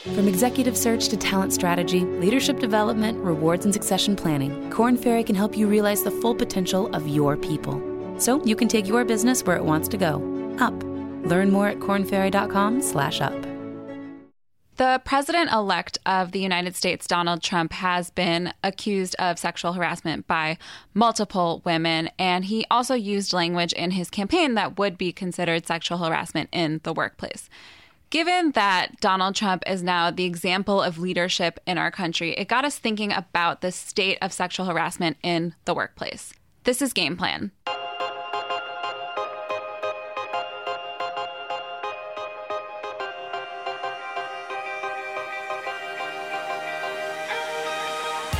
From executive search to talent strategy, leadership development, rewards, and succession planning, Korn Ferry can help you realize the full potential of your people. So you can take your business where it wants to go, up. Learn more at kornferry.com/slash up. The president elect of the United States, Donald Trump, has been accused of sexual harassment by multiple women, and he also used language in his campaign that would be considered sexual harassment in the workplace. Given that Donald Trump is now the example of leadership in our country, it got us thinking about the state of sexual harassment in the workplace. This is Game Plan.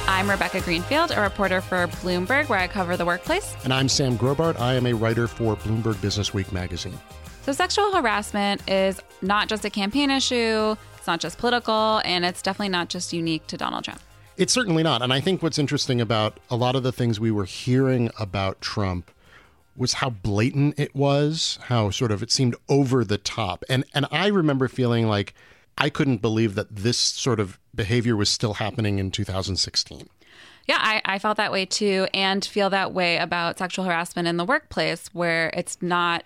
I'm Rebecca Greenfield, a reporter for Bloomberg, where I cover the workplace. And I'm Sam Grobart. I am a writer for Bloomberg Businessweek magazine. So, sexual harassment is not just a campaign issue, it's not just political, and it's definitely not just unique to Donald Trump. It's certainly not. And I think what's interesting about a lot of the things we were hearing about Trump was how blatant it was, how sort of it seemed over the top. And and I remember feeling like I couldn't believe that this sort of behavior was still happening in 2016. Yeah, I, I felt that way too, and feel that way about sexual harassment in the workplace, where it's not,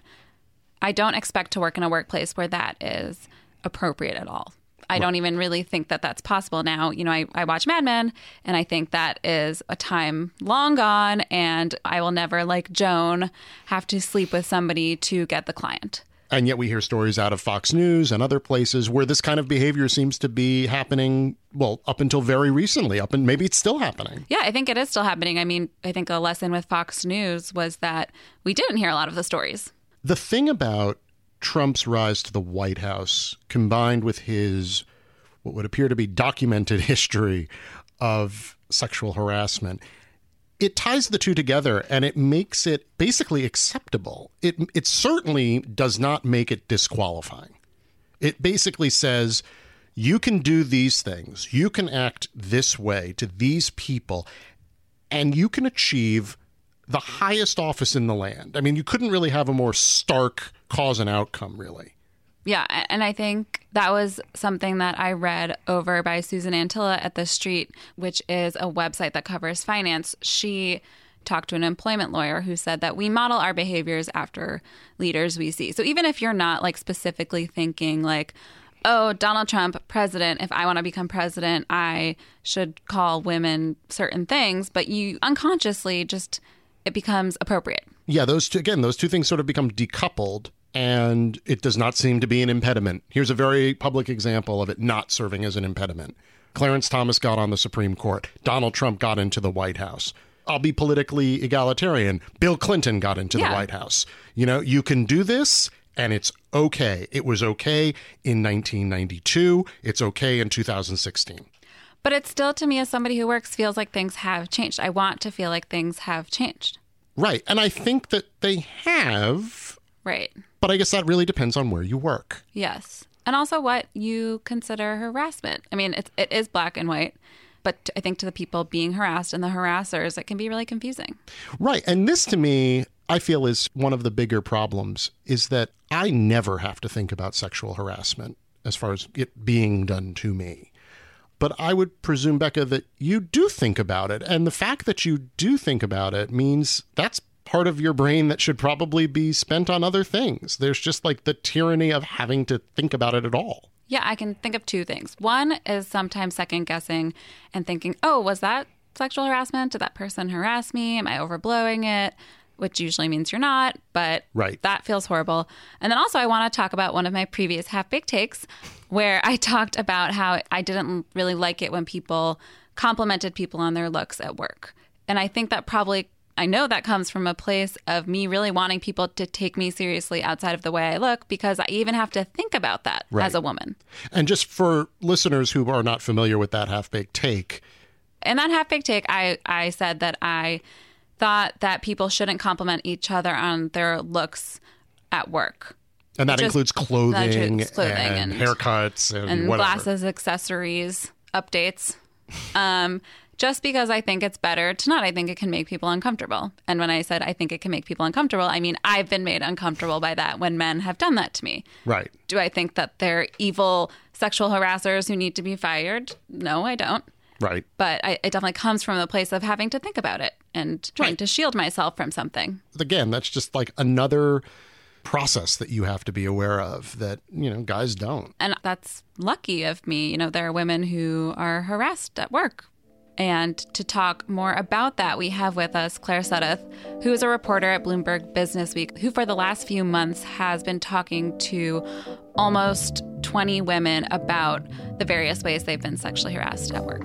I don't expect to work in a workplace where that is appropriate at all. I don't even really think that that's possible now. You know, I, I watch Mad Men, and I think that is a time long gone, and I will never, like Joan, have to sleep with somebody to get the client. And yet we hear stories out of Fox News and other places where this kind of behavior seems to be happening, well, up until very recently, up and maybe it's still happening. Yeah, I think it is still happening. I mean, I think a lesson with Fox News was that we didn't hear a lot of the stories. The thing about Trump's rise to the White House, combined with his what would appear to be documented history of sexual harassment, it ties the two together and it makes it basically acceptable. It it certainly does not make it disqualifying. It basically says you can do these things. You can act this way to these people and you can achieve the highest office in the land. I mean, you couldn't really have a more stark cause and outcome really. Yeah, and I think that was something that I read over by Susan Antilla at The Street, which is a website that covers finance. She talked to an employment lawyer who said that we model our behaviors after leaders we see. So even if you're not like specifically thinking like, oh, Donald Trump, president, if I want to become president, I should call women certain things, but you unconsciously just it becomes appropriate. Yeah, those two again, those two things sort of become decoupled and it does not seem to be an impediment. Here's a very public example of it not serving as an impediment. Clarence Thomas got on the Supreme Court. Donald Trump got into the White House. I'll be politically egalitarian. Bill Clinton got into Yeah. the White House. You know, you can do this and it's okay. It was okay in 1992. It's okay in 2016. But it still to me as somebody who works feels like things have changed. I want to feel like things have changed. Right. And I think that they have, Right. but I guess that really depends on where you work. Yes. And also what you consider harassment. I mean, it, it is black and white, but I think to the people being harassed and the harassers, it can be really confusing. Right. And this to me, I feel is one of the bigger problems is that I never have to think about sexual harassment as far as it being done to me. But I would presume, Becca, that you do think about it. And the fact that you do think about it means that's part of your brain that should probably be spent on other things. There's just like the tyranny of having to think about it at all. Yeah, I can think of two things. One is sometimes second guessing and thinking, oh, was that sexual harassment? Did that person harass me? Am I overblowing it? Which usually means you're not, but Right. that feels horrible. And then also, I want to talk about one of my previous half baked takes where I talked about how I didn't really like it when people complimented people on their looks at work. And I think that probably, I know that comes from a place of me really wanting people to take me seriously outside of the way I look because I even have to think about that Right. as a woman. And just for listeners who are not familiar with that half baked take, in that half baked take, I, I said that I thought that people shouldn't compliment each other on their looks at work and that Just- includes that clothing, includes clothing and, and- haircuts and, and glasses, accessories, updates. Um, just because I think it's better to not. I think it can make people uncomfortable. And when I said I think it can make people uncomfortable, I mean I've been made uncomfortable by that when men have done that to me. Right. Do I think that they're evil sexual harassers who need to be fired? No, I don't. Right. But I, it definitely comes from the place of having to think about it and trying Right. to shield myself from something. Again, that's just like another process that you have to be aware of that, you know, guys don't. And that's lucky of me. You know, there are women who are harassed at work. And to talk more about that, we have with us Claire Suddath, who is a reporter at Bloomberg Businessweek, who for the last few months has been talking to almost 20 women about the various ways they've been sexually harassed at work.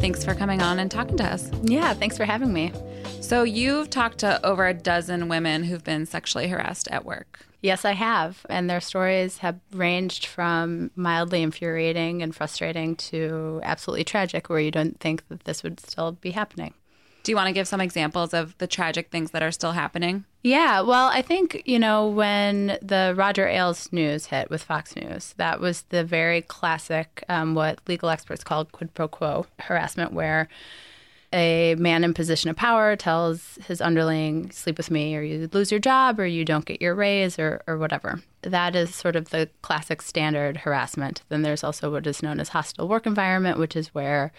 Thanks for coming on and talking to us. Yeah, thanks for having me. So, you've talked to over a dozen women who've been sexually harassed at work. Yes, I have. And their stories have ranged from mildly infuriating and frustrating to absolutely tragic, where you don't think that this would still be happening. Do you want to give some examples of the tragic things that are still happening? Yeah, well, I think, you know, when the Roger Ailes news hit with Fox News, that was the very classic, um, what legal experts call quid pro quo harassment, where a man in position of power tells his underling, sleep with me, or you lose your job, or you don't get your raise, or, or whatever. That is sort of the classic standard harassment. Then there's also what is known as hostile work environment, which is where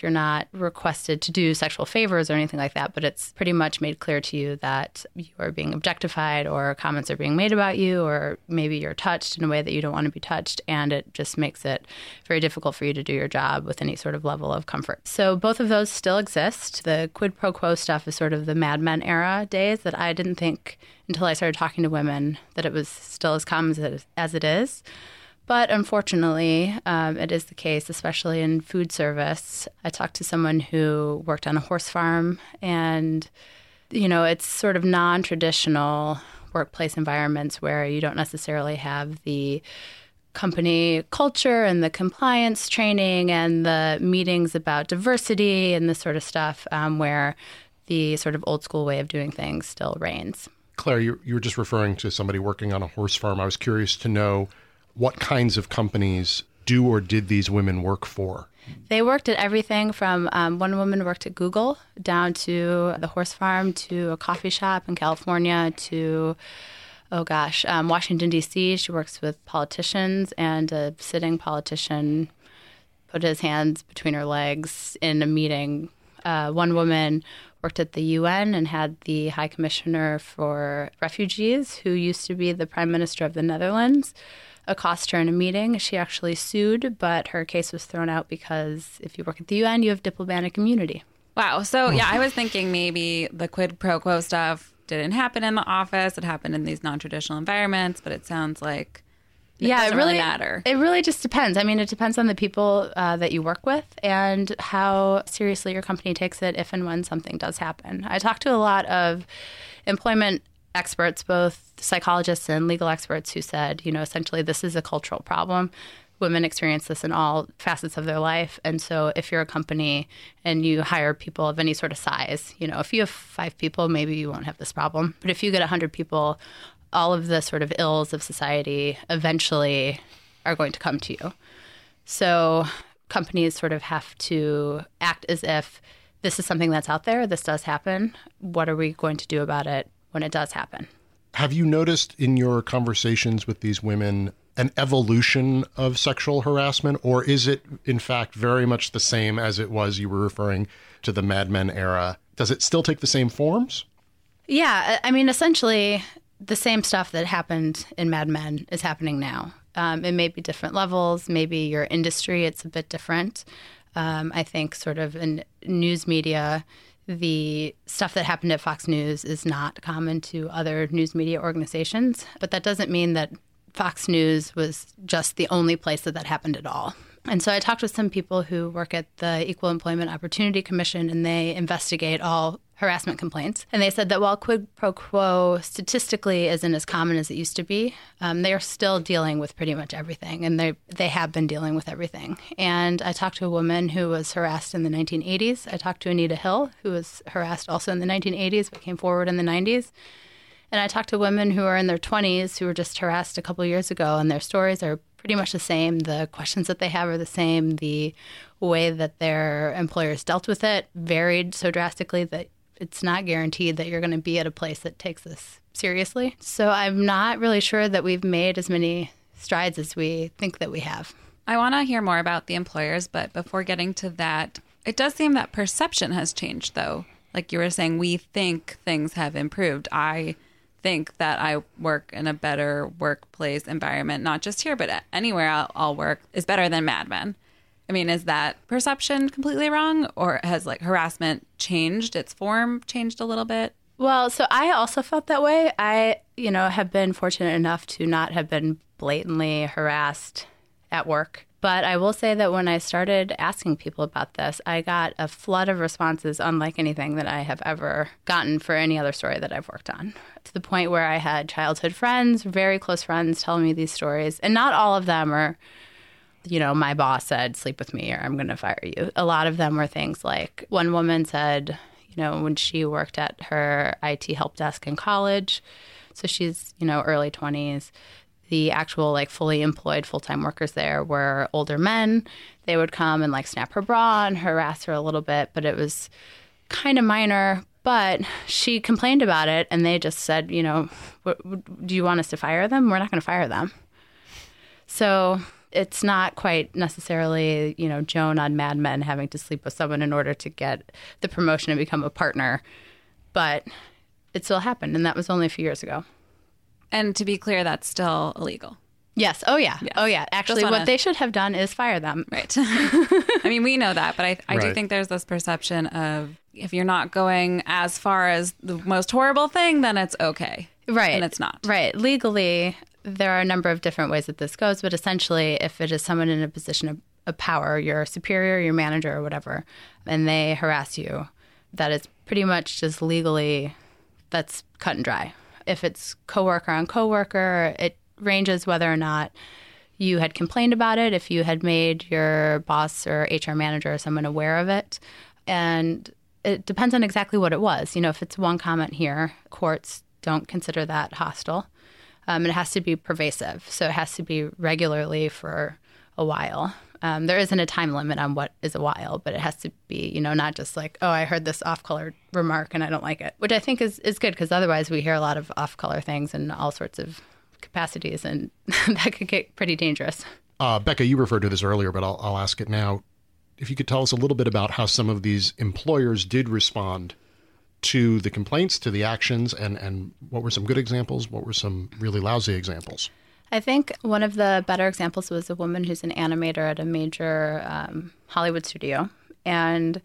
you're not requested to do sexual favors or anything like that, but it's pretty much made clear to you that you are being objectified or comments are being made about you, or maybe you're touched in a way that you don't want to be touched. And it just makes it very difficult for you to do your job with any sort of level of comfort. So both of those still exist. The quid pro quo stuff is sort of the Mad Men era days that I didn't think until I started talking to women that it was still as common as it, is. But unfortunately, um, it is the case, especially in food service. I talked to someone who worked on a horse farm, and, you know, it's sort of non traditional workplace environments where you don't necessarily have the company culture and the compliance training and the meetings about diversity and this sort of stuff, um, where the sort of old school way of doing things still reigns. Claire, you, you were just referring to somebody working on a horse farm. I was curious to know what kinds of companies do or did these women work for? They worked at everything from um, one woman worked at Google down to the horse farm to a coffee shop in California to, oh gosh, um, Washington, D.C. She works with politicians, and a sitting politician put his hands between her legs in a meeting. Uh, one woman worked at the UN and had the High Commissioner for Refugees, who used to be the Prime Minister of the Netherlands, accost her in a meeting. She actually sued, but her case was thrown out because if you work at the UN, you have diplomatic immunity. Wow. So, yeah, I was thinking maybe the quid pro quo stuff didn't happen in the office. It happened in these non traditional environments, but it sounds like it yeah, doesn't it really, matter. It really just depends. I mean, it depends on the people uh, that you work with and how seriously your company takes it if and when something does happen. I talked to a lot of employment experts, both psychologists and legal experts, who said, you know, essentially this is a cultural problem. Women experience this in all facets of their life. And so, if you're a company and you hire people of any sort of size, you know, if you have five people, maybe you won't have this problem. But if you get 100 people, all of the sort of ills of society eventually are going to come to you. So, companies sort of have to act as if this is something that's out there, this does happen. What are we going to do about it when it does happen? Have you noticed in your conversations with these women an evolution of sexual harassment, or is it in fact very much the same as it was you were referring to the Mad Men era? Does it still take the same forms? Yeah, I I mean, essentially, the same stuff that happened in Mad Men is happening now. Um, it may be different levels, maybe your industry, it's a bit different. Um, I think, sort of in news media, the stuff that happened at Fox News is not common to other news media organizations, but that doesn't mean that Fox News was just the only place that that happened at all. And so I talked with some people who work at the Equal Employment Opportunity Commission and they investigate all harassment complaints. And they said that while quid pro quo statistically isn't as common as it used to be, um, they are still dealing with pretty much everything. And they, they have been dealing with everything. And I talked to a woman who was harassed in the 1980s. I talked to Anita Hill, who was harassed also in the 1980s but came forward in the 90s. And I talked to women who are in their 20s who were just harassed a couple years ago, and their stories are pretty much the same. The questions that they have are the same. The way that their employers dealt with it varied so drastically that it's not guaranteed that you're going to be at a place that takes this seriously. So I'm not really sure that we've made as many strides as we think that we have. I want to hear more about the employers, but before getting to that, it does seem that perception has changed, though. Like you were saying, we think things have improved. I think that I work in a better workplace environment, not just here, but anywhere I'll, I'll work, is better than Mad Men. I mean, is that perception completely wrong, or has like harassment changed its form, changed a little bit? Well, so I also felt that way. I, you know, have been fortunate enough to not have been blatantly harassed at work. But I will say that when I started asking people about this, I got a flood of responses unlike anything that I have ever gotten for any other story that I've worked on. To the point where I had childhood friends, very close friends, telling me these stories. And not all of them are, you know, my boss said, sleep with me or I'm going to fire you. A lot of them were things like one woman said, you know, when she worked at her IT help desk in college, so she's, you know, early 20s the actual like fully employed full-time workers there were older men. They would come and like snap her bra and harass her a little bit but it was kind of minor but she complained about it and they just said you know do you want us to fire them? We're not going to fire them. So it's not quite necessarily you know joan on mad men having to sleep with someone in order to get the promotion and become a partner but it still happened and that was only a few years ago and to be clear, that's still illegal. Yes. Oh, yeah. Yes. Oh, yeah. Actually, wanna... what they should have done is fire them. Right. I mean, we know that, but I, I right. do think there's this perception of if you're not going as far as the most horrible thing, then it's okay. Right. And it's not. Right. Legally, there are a number of different ways that this goes, but essentially, if it is someone in a position of, of power, your superior, your manager, or whatever, and they harass you, that is pretty much just legally, that's cut and dry if it's coworker on coworker, it ranges whether or not you had complained about it, if you had made your boss or HR manager or someone aware of it. And it depends on exactly what it was. You know, if it's one comment here, courts don't consider that hostile. Um, it has to be pervasive. So it has to be regularly for a while. Um, there isn't a time limit on what is a while, but it has to be, you know, not just like, oh, I heard this off-color remark and I don't like it, which I think is, is good because otherwise we hear a lot of off-color things in all sorts of capacities, and that could get pretty dangerous. Uh, Becca, you referred to this earlier, but I'll, I'll ask it now. If you could tell us a little bit about how some of these employers did respond to the complaints, to the actions, and, and what were some good examples? What were some really lousy examples? I think one of the better examples was a woman who's an animator at a major um, Hollywood studio. And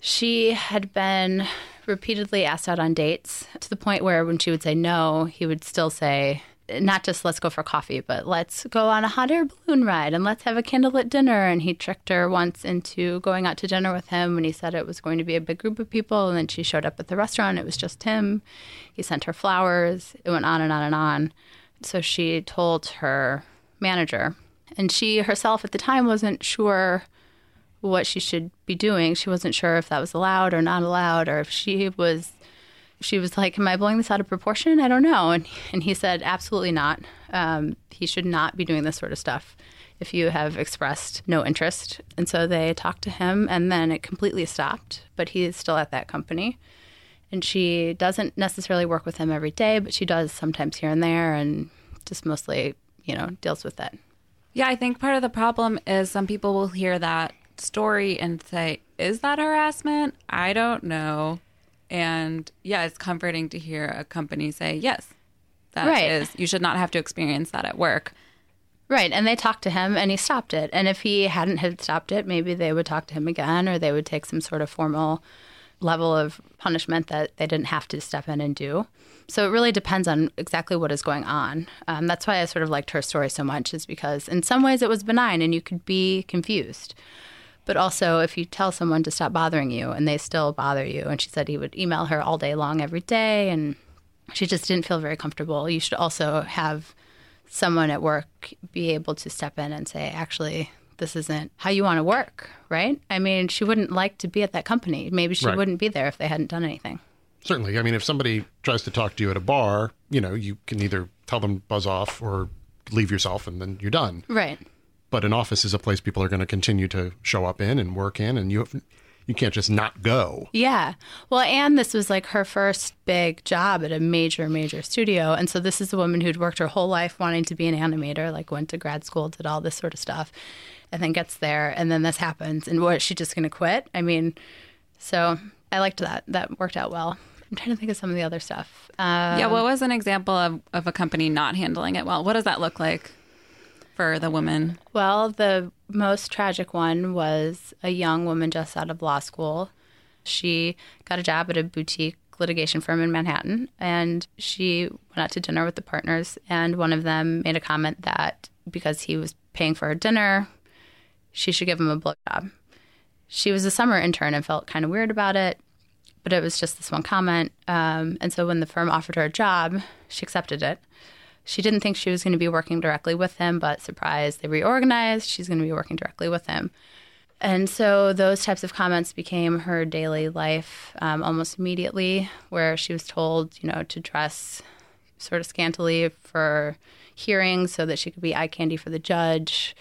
she had been repeatedly asked out on dates to the point where when she would say no, he would still say, not just let's go for coffee, but let's go on a hot air balloon ride and let's have a candlelit dinner. And he tricked her once into going out to dinner with him when he said it was going to be a big group of people. And then she showed up at the restaurant. It was just him. He sent her flowers. It went on and on and on. So she told her manager, and she herself at the time wasn't sure what she should be doing. She wasn't sure if that was allowed or not allowed, or if she was. She was like, "Am I blowing this out of proportion? I don't know." And and he said, "Absolutely not. Um, he should not be doing this sort of stuff." If you have expressed no interest. And so they talked to him, and then it completely stopped. But he is still at that company and she doesn't necessarily work with him every day, but she does sometimes here and there, and just mostly, you know, deals with that. Yeah, I think part of the problem is some people will hear that story and say, "Is that harassment?" I don't know. And yeah, it's comforting to hear a company say, "Yes, that right. is. You should not have to experience that at work." Right, and they talked to him and he stopped it. And if he hadn't had stopped it, maybe they would talk to him again or they would take some sort of formal level of punishment that they didn't have to step in and do. So it really depends on exactly what is going on. Um, that's why I sort of liked her story so much, is because in some ways it was benign and you could be confused. But also, if you tell someone to stop bothering you and they still bother you, and she said he would email her all day long every day, and she just didn't feel very comfortable, you should also have someone at work be able to step in and say, actually, this isn't how you want to work, right? I mean, she wouldn't like to be at that company. Maybe she right. wouldn't be there if they hadn't done anything. Certainly. I mean, if somebody tries to talk to you at a bar, you know, you can either tell them buzz off or leave yourself and then you're done. Right. But an office is a place people are going to continue to show up in and work in, and you have, you can't just not go. Yeah. Well, and this was like her first big job at a major, major studio. And so this is a woman who'd worked her whole life wanting to be an animator, like went to grad school, did all this sort of stuff, and then gets there, and then this happens. And what, is she just going to quit? I mean, so I liked that. That worked out well. I'm trying to think of some of the other stuff. Um, yeah, what was an example of, of a company not handling it well? What does that look like for the woman? Well, the most tragic one was a young woman just out of law school. She got a job at a boutique litigation firm in Manhattan, and she went out to dinner with the partners. And one of them made a comment that because he was paying for her dinner, she should give him a blowjob. She was a summer intern and felt kind of weird about it but it was just this one comment. Um, and so when the firm offered her a job, she accepted it. She didn't think she was going to be working directly with him, but surprise, they reorganized. She's going to be working directly with him. And so those types of comments became her daily life um, almost immediately, where she was told, you know, to dress sort of scantily for hearings so that she could be eye candy for the judge.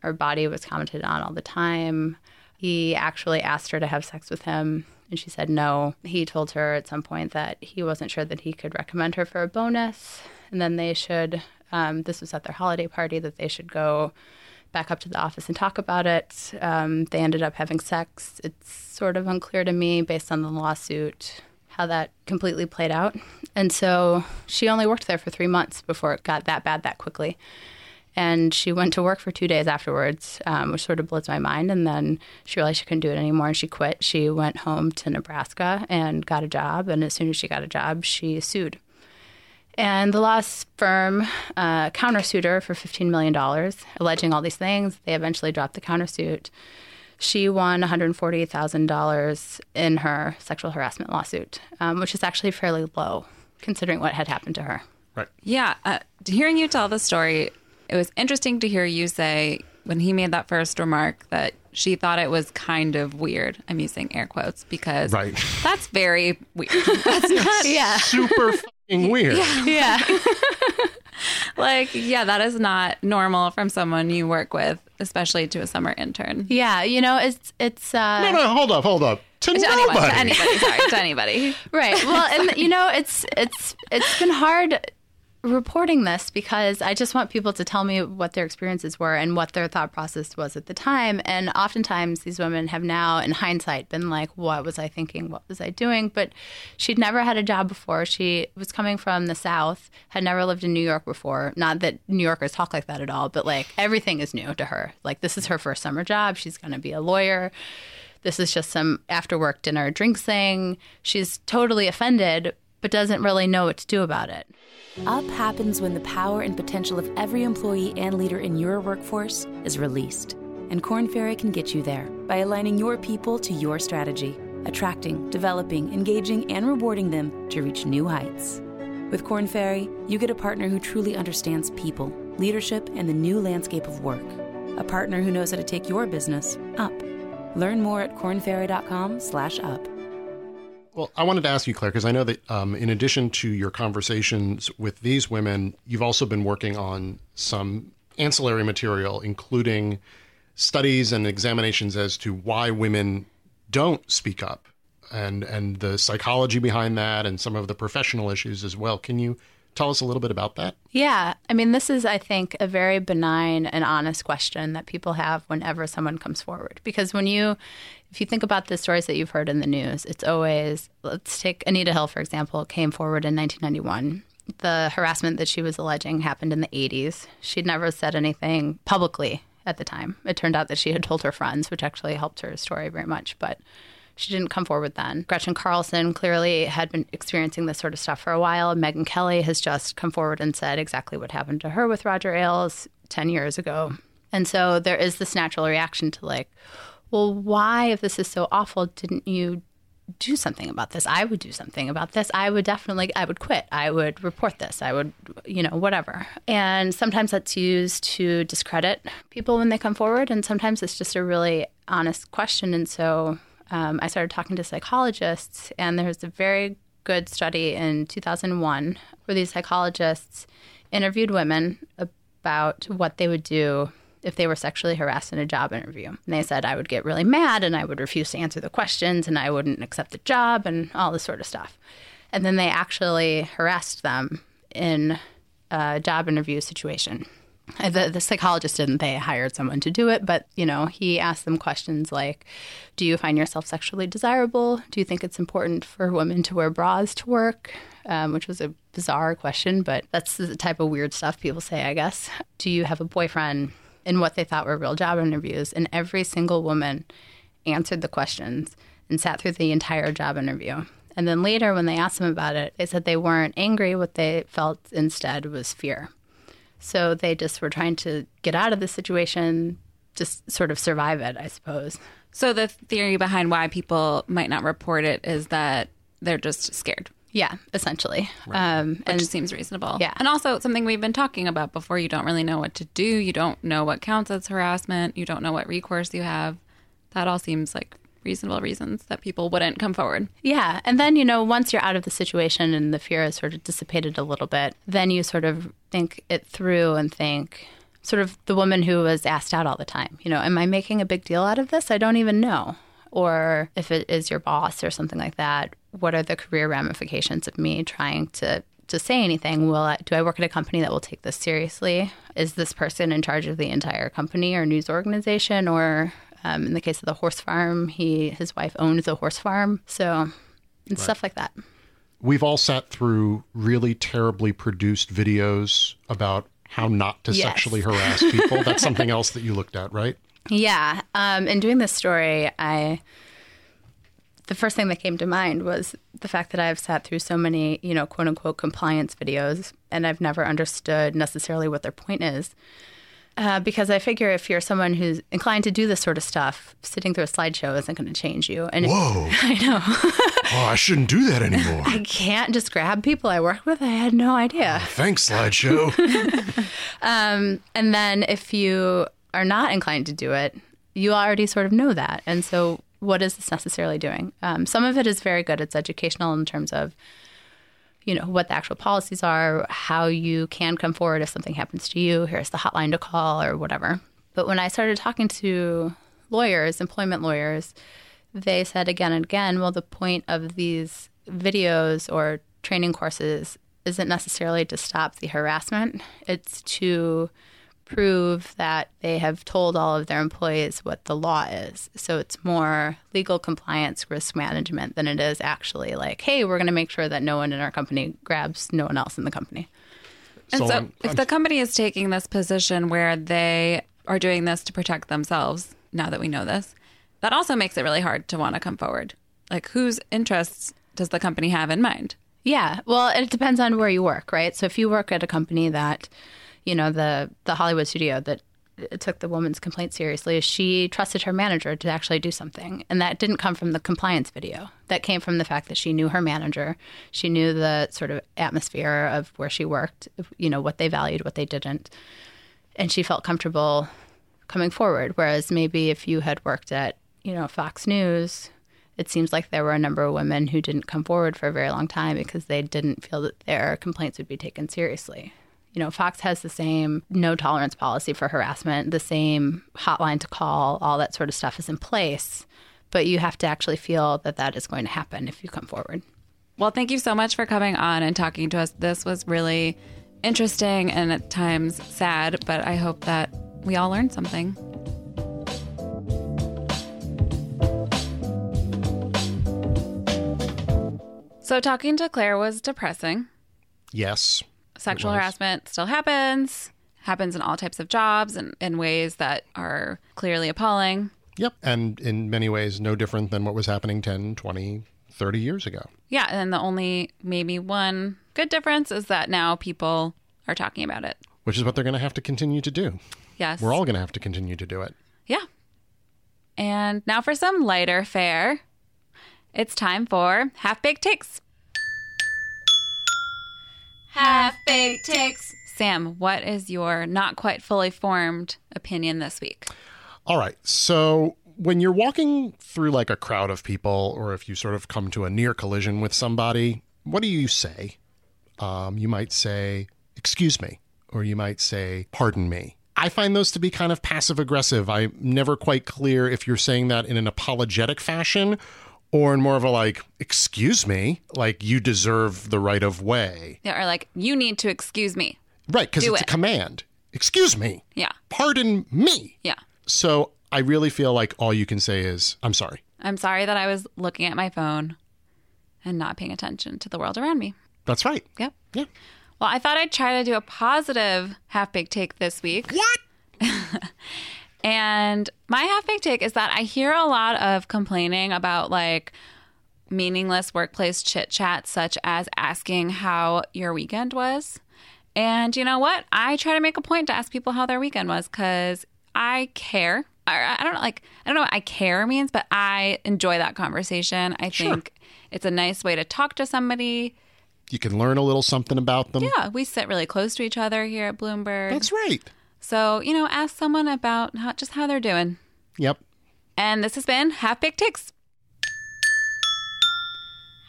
Her body was commented on all the time. He actually asked her to have sex with him and she said no. He told her at some point that he wasn't sure that he could recommend her for a bonus, and then they should. Um, this was at their holiday party that they should go back up to the office and talk about it. Um, they ended up having sex. It's sort of unclear to me, based on the lawsuit, how that completely played out. And so she only worked there for three months before it got that bad that quickly. And she went to work for two days afterwards, um, which sort of blows my mind. And then she realized she couldn't do it anymore and she quit. She went home to Nebraska and got a job. And as soon as she got a job, she sued. And the law firm uh, countersued her for $15 million, alleging all these things. They eventually dropped the countersuit. She won $140,000 in her sexual harassment lawsuit, um, which is actually fairly low considering what had happened to her. Right. Yeah. Uh, hearing you tell the story, it was interesting to hear you say when he made that first remark that she thought it was kind of weird. I'm using air quotes because Right. that's very weird. That's not, Yeah. Super fucking weird. Yeah. like, yeah, that is not normal from someone you work with, especially to a summer intern. yeah. You know, it's, it's, uh, No, no, hold up, hold up. To, To nobody. anyone, to anybody, sorry, to anybody. right well and you know it's it's it's been hard reporting this because i just want people to tell me what their experiences were and what their thought process was at the time. And oftentimes these women have now in hindsight been like what was i thinking? What was i doing? But she'd never had a job before. She was coming from the south had never lived in new york before. Not that new yorkers talk like that at all but like everything is new to her. Like this is her first summer job. She's going to be a lawyer. This is just some after work dinner drink thing. She's totally offended, but doesn't really know what to do about it. Up happens when the power and potential of every employee and leader in your workforce is released. And Korn Ferry can get you there by aligning your people to your strategy, attracting, developing, engaging, and rewarding them to reach new heights. With Korn Ferry, you get a partner who truly understands people, leadership, and the new landscape of work. A partner who knows how to take your business up. Learn more at kornferry.com slash up. Well, I wanted to ask you, Claire, because I know that um, in addition to your conversations with these women, you've also been working on some ancillary material, including studies and examinations as to why women don't speak up and, and the psychology behind that and some of the professional issues as well. Can you tell us a little bit about that? Yeah. I mean, this is, I think, a very benign and honest question that people have whenever someone comes forward. Because when you, if you think about the stories that you've heard in the news, it's always, let's take Anita Hill, for example, came forward in 1991. The harassment that she was alleging happened in the 80s. She'd never said anything publicly at the time. It turned out that she had told her friends, which actually helped her story very much. But she didn't come forward then. Gretchen Carlson clearly had been experiencing this sort of stuff for a while. Megyn Kelly has just come forward and said exactly what happened to her with Roger Ailes 10 years ago. And so there is this natural reaction to, like, well, why, if this is so awful, didn't you do something about this? I would do something about this. I would definitely, I would quit. I would report this. I would, you know, whatever. And sometimes that's used to discredit people when they come forward. And sometimes it's just a really honest question. And so um, I started talking to psychologists, and there's a very good study in 2001 where these psychologists interviewed women about what they would do if they were sexually harassed in a job interview. And they said I would get really mad and I would refuse to answer the questions and I wouldn't accept the job and all this sort of stuff. And then they actually harassed them in a job interview situation. The, the psychologist didn't. They hired someone to do it, but you know, he asked them questions like, "Do you find yourself sexually desirable? Do you think it's important for women to wear bras to work?" Um, which was a bizarre question, but that's the type of weird stuff people say, I guess. Do you have a boyfriend? In what they thought were real job interviews, and every single woman answered the questions and sat through the entire job interview. And then later, when they asked them about it, they said they weren't angry. What they felt instead was fear. So they just were trying to get out of the situation, just sort of survive it, I suppose. So the theory behind why people might not report it is that they're just scared. Yeah, essentially. Um, Which and seems reasonable. Yeah. And also something we've been talking about before. You don't really know what to do. You don't know what counts as harassment. You don't know what recourse you have. That all seems like reasonable reasons that people wouldn't come forward. yeah, and then you know, once you're out of the situation and the fear has sort of dissipated a little bit, then you sort of think it through and think, sort of the woman who was asked out all the time. You know, am I making a big deal out of this? I don't even know. Or if it is your boss or something like that, what are the career ramifications of me trying to to say anything? Will I, do I work at a company that will take this seriously? Is this person in charge of the entire company or news organization? Or um, in the case of the horse farm, he his wife owns a horse farm, so and stuff like that. We've all sat through really terribly produced videos about how not to Yes. sexually harass people. That's something else that you looked at, right? Yeah. Um, in doing this story, I the first thing that came to mind was the fact that I've sat through so many, you know, quote unquote compliance videos, and I've never understood necessarily what their point is. Uh, because I figure if you're someone who's inclined to do this sort of stuff, sitting through a slideshow isn't going to change you. And if Whoa. I know. oh, I shouldn't do that anymore. I can't just grab people I work with, I had no idea. Thanks, slideshow. And then if you are not inclined to do it, you already sort of know that. And so, what is this necessarily doing? Um, some of it is very good. It's educational in terms of, you know, what the actual policies are, how you can come forward if something happens to you. Here's the hotline to call or whatever. But when I started talking to lawyers, employment lawyers, they said again and again, well, the point of these videos or training courses isn't necessarily to stop the harassment, it's to prove that they have told all of their employees what the law is. So it's more legal compliance, risk management than it is actually like, hey, we're going to make sure that no one in our company grabs no one else in the company. And so, I'm- if the company is taking this position where they are doing this to protect themselves, now that we know this, that also makes it really hard to want to come forward. Like, whose interests does the company have in mind? Yeah, well, it depends on where you work, right? So if you work at a company that, you know, the the Hollywood studio that uh, took the woman's complaint seriously, she trusted her manager to actually do something, and that didn't come from the compliance video. That came from the fact that she knew her manager, she knew the sort of atmosphere of where she worked, you know, what they valued, what they didn't, and she felt comfortable coming forward. Whereas maybe if you had worked at, you know, Fox News, it seems like there were a number of women who didn't come forward for a very long time because they didn't feel that their complaints would be taken seriously. You know, Fox has the same no tolerance policy for harassment, the same hotline to call, all that sort of stuff is in place. But you have to actually feel that that is going to happen if you come forward. Well, thank you so much for coming on and talking to us. This was really interesting and at times sad, but I hope that we all learned something. So, talking to Claire was depressing. yes. Sexual harassment still happens, happens in all types of jobs and in ways that are clearly appalling. Yep. And in many ways, no different than what was happening 10, 20, 30 years ago. Yeah, and the only maybe one good difference is that now people are talking about it. Which is what they're going to have to continue to do. Yes. We're all going to have to continue to do it. Yeah. And now for some lighter fare. It's time for Half Baked Takes. Half Baked Takes. Sam, what is your not quite fully formed opinion this week? All right. So when you're walking through like a crowd of people, or if you sort of come to a near collision with somebody, what do you say? Um, you might say, Excuse me, or you might say, pardon me. I find those to be kind of passive aggressive. I'm never quite clear if you're saying that in an apologetic fashion or in more of a like, excuse me, like you deserve the right of way. Yeah, or like, you need to excuse me. Right, because it's it. a command. Excuse me. Yeah. Pardon me. Yeah. So I really feel like all you can say is, I'm sorry. I'm sorry that I was looking at my phone and not paying attention to the world around me. That's right. Yep. Yeah. Well, I thought I'd try to do a positive half baked take this week. What? And my half baked take is that I hear a lot of complaining about like meaningless workplace chit chat, such as asking how your weekend was. And you know what? I try to make a point to ask people how their weekend was because I care. I don't know, like I don't know what I care means, but I enjoy that conversation. I Sure. think it's a nice way to talk to somebody. You can learn a little something about them. Yeah, we sit really close to each other here at Bloomberg. That's right. So, you know, ask someone about how, just how they're doing. Yep. And this has been Half Baked Takes.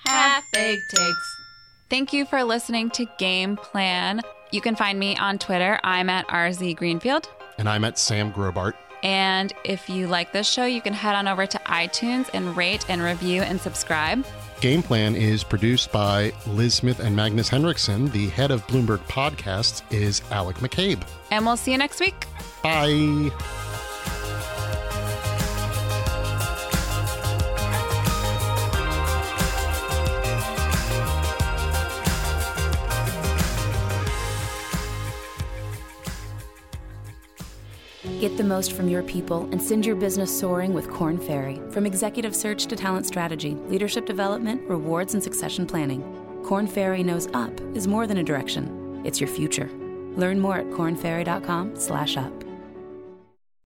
Half Baked Takes. Thank you for listening to Game Plan. You can find me on Twitter. I'm at RZ Greenfield. And I'm at Sam Grobart. And if you like this show, you can head on over to iTunes and rate and review and subscribe. Game Plan is produced by Liz Smith and Magnus Henriksen. The head of Bloomberg Podcasts is Alec McCabe. And we'll see you next week. Bye. Get the most from your people and send your business soaring with Korn Ferry. From executive search to talent strategy, leadership development, rewards, and succession planning, Korn Ferry knows up is more than a direction, it's your future. Learn more at kornferry.com/up.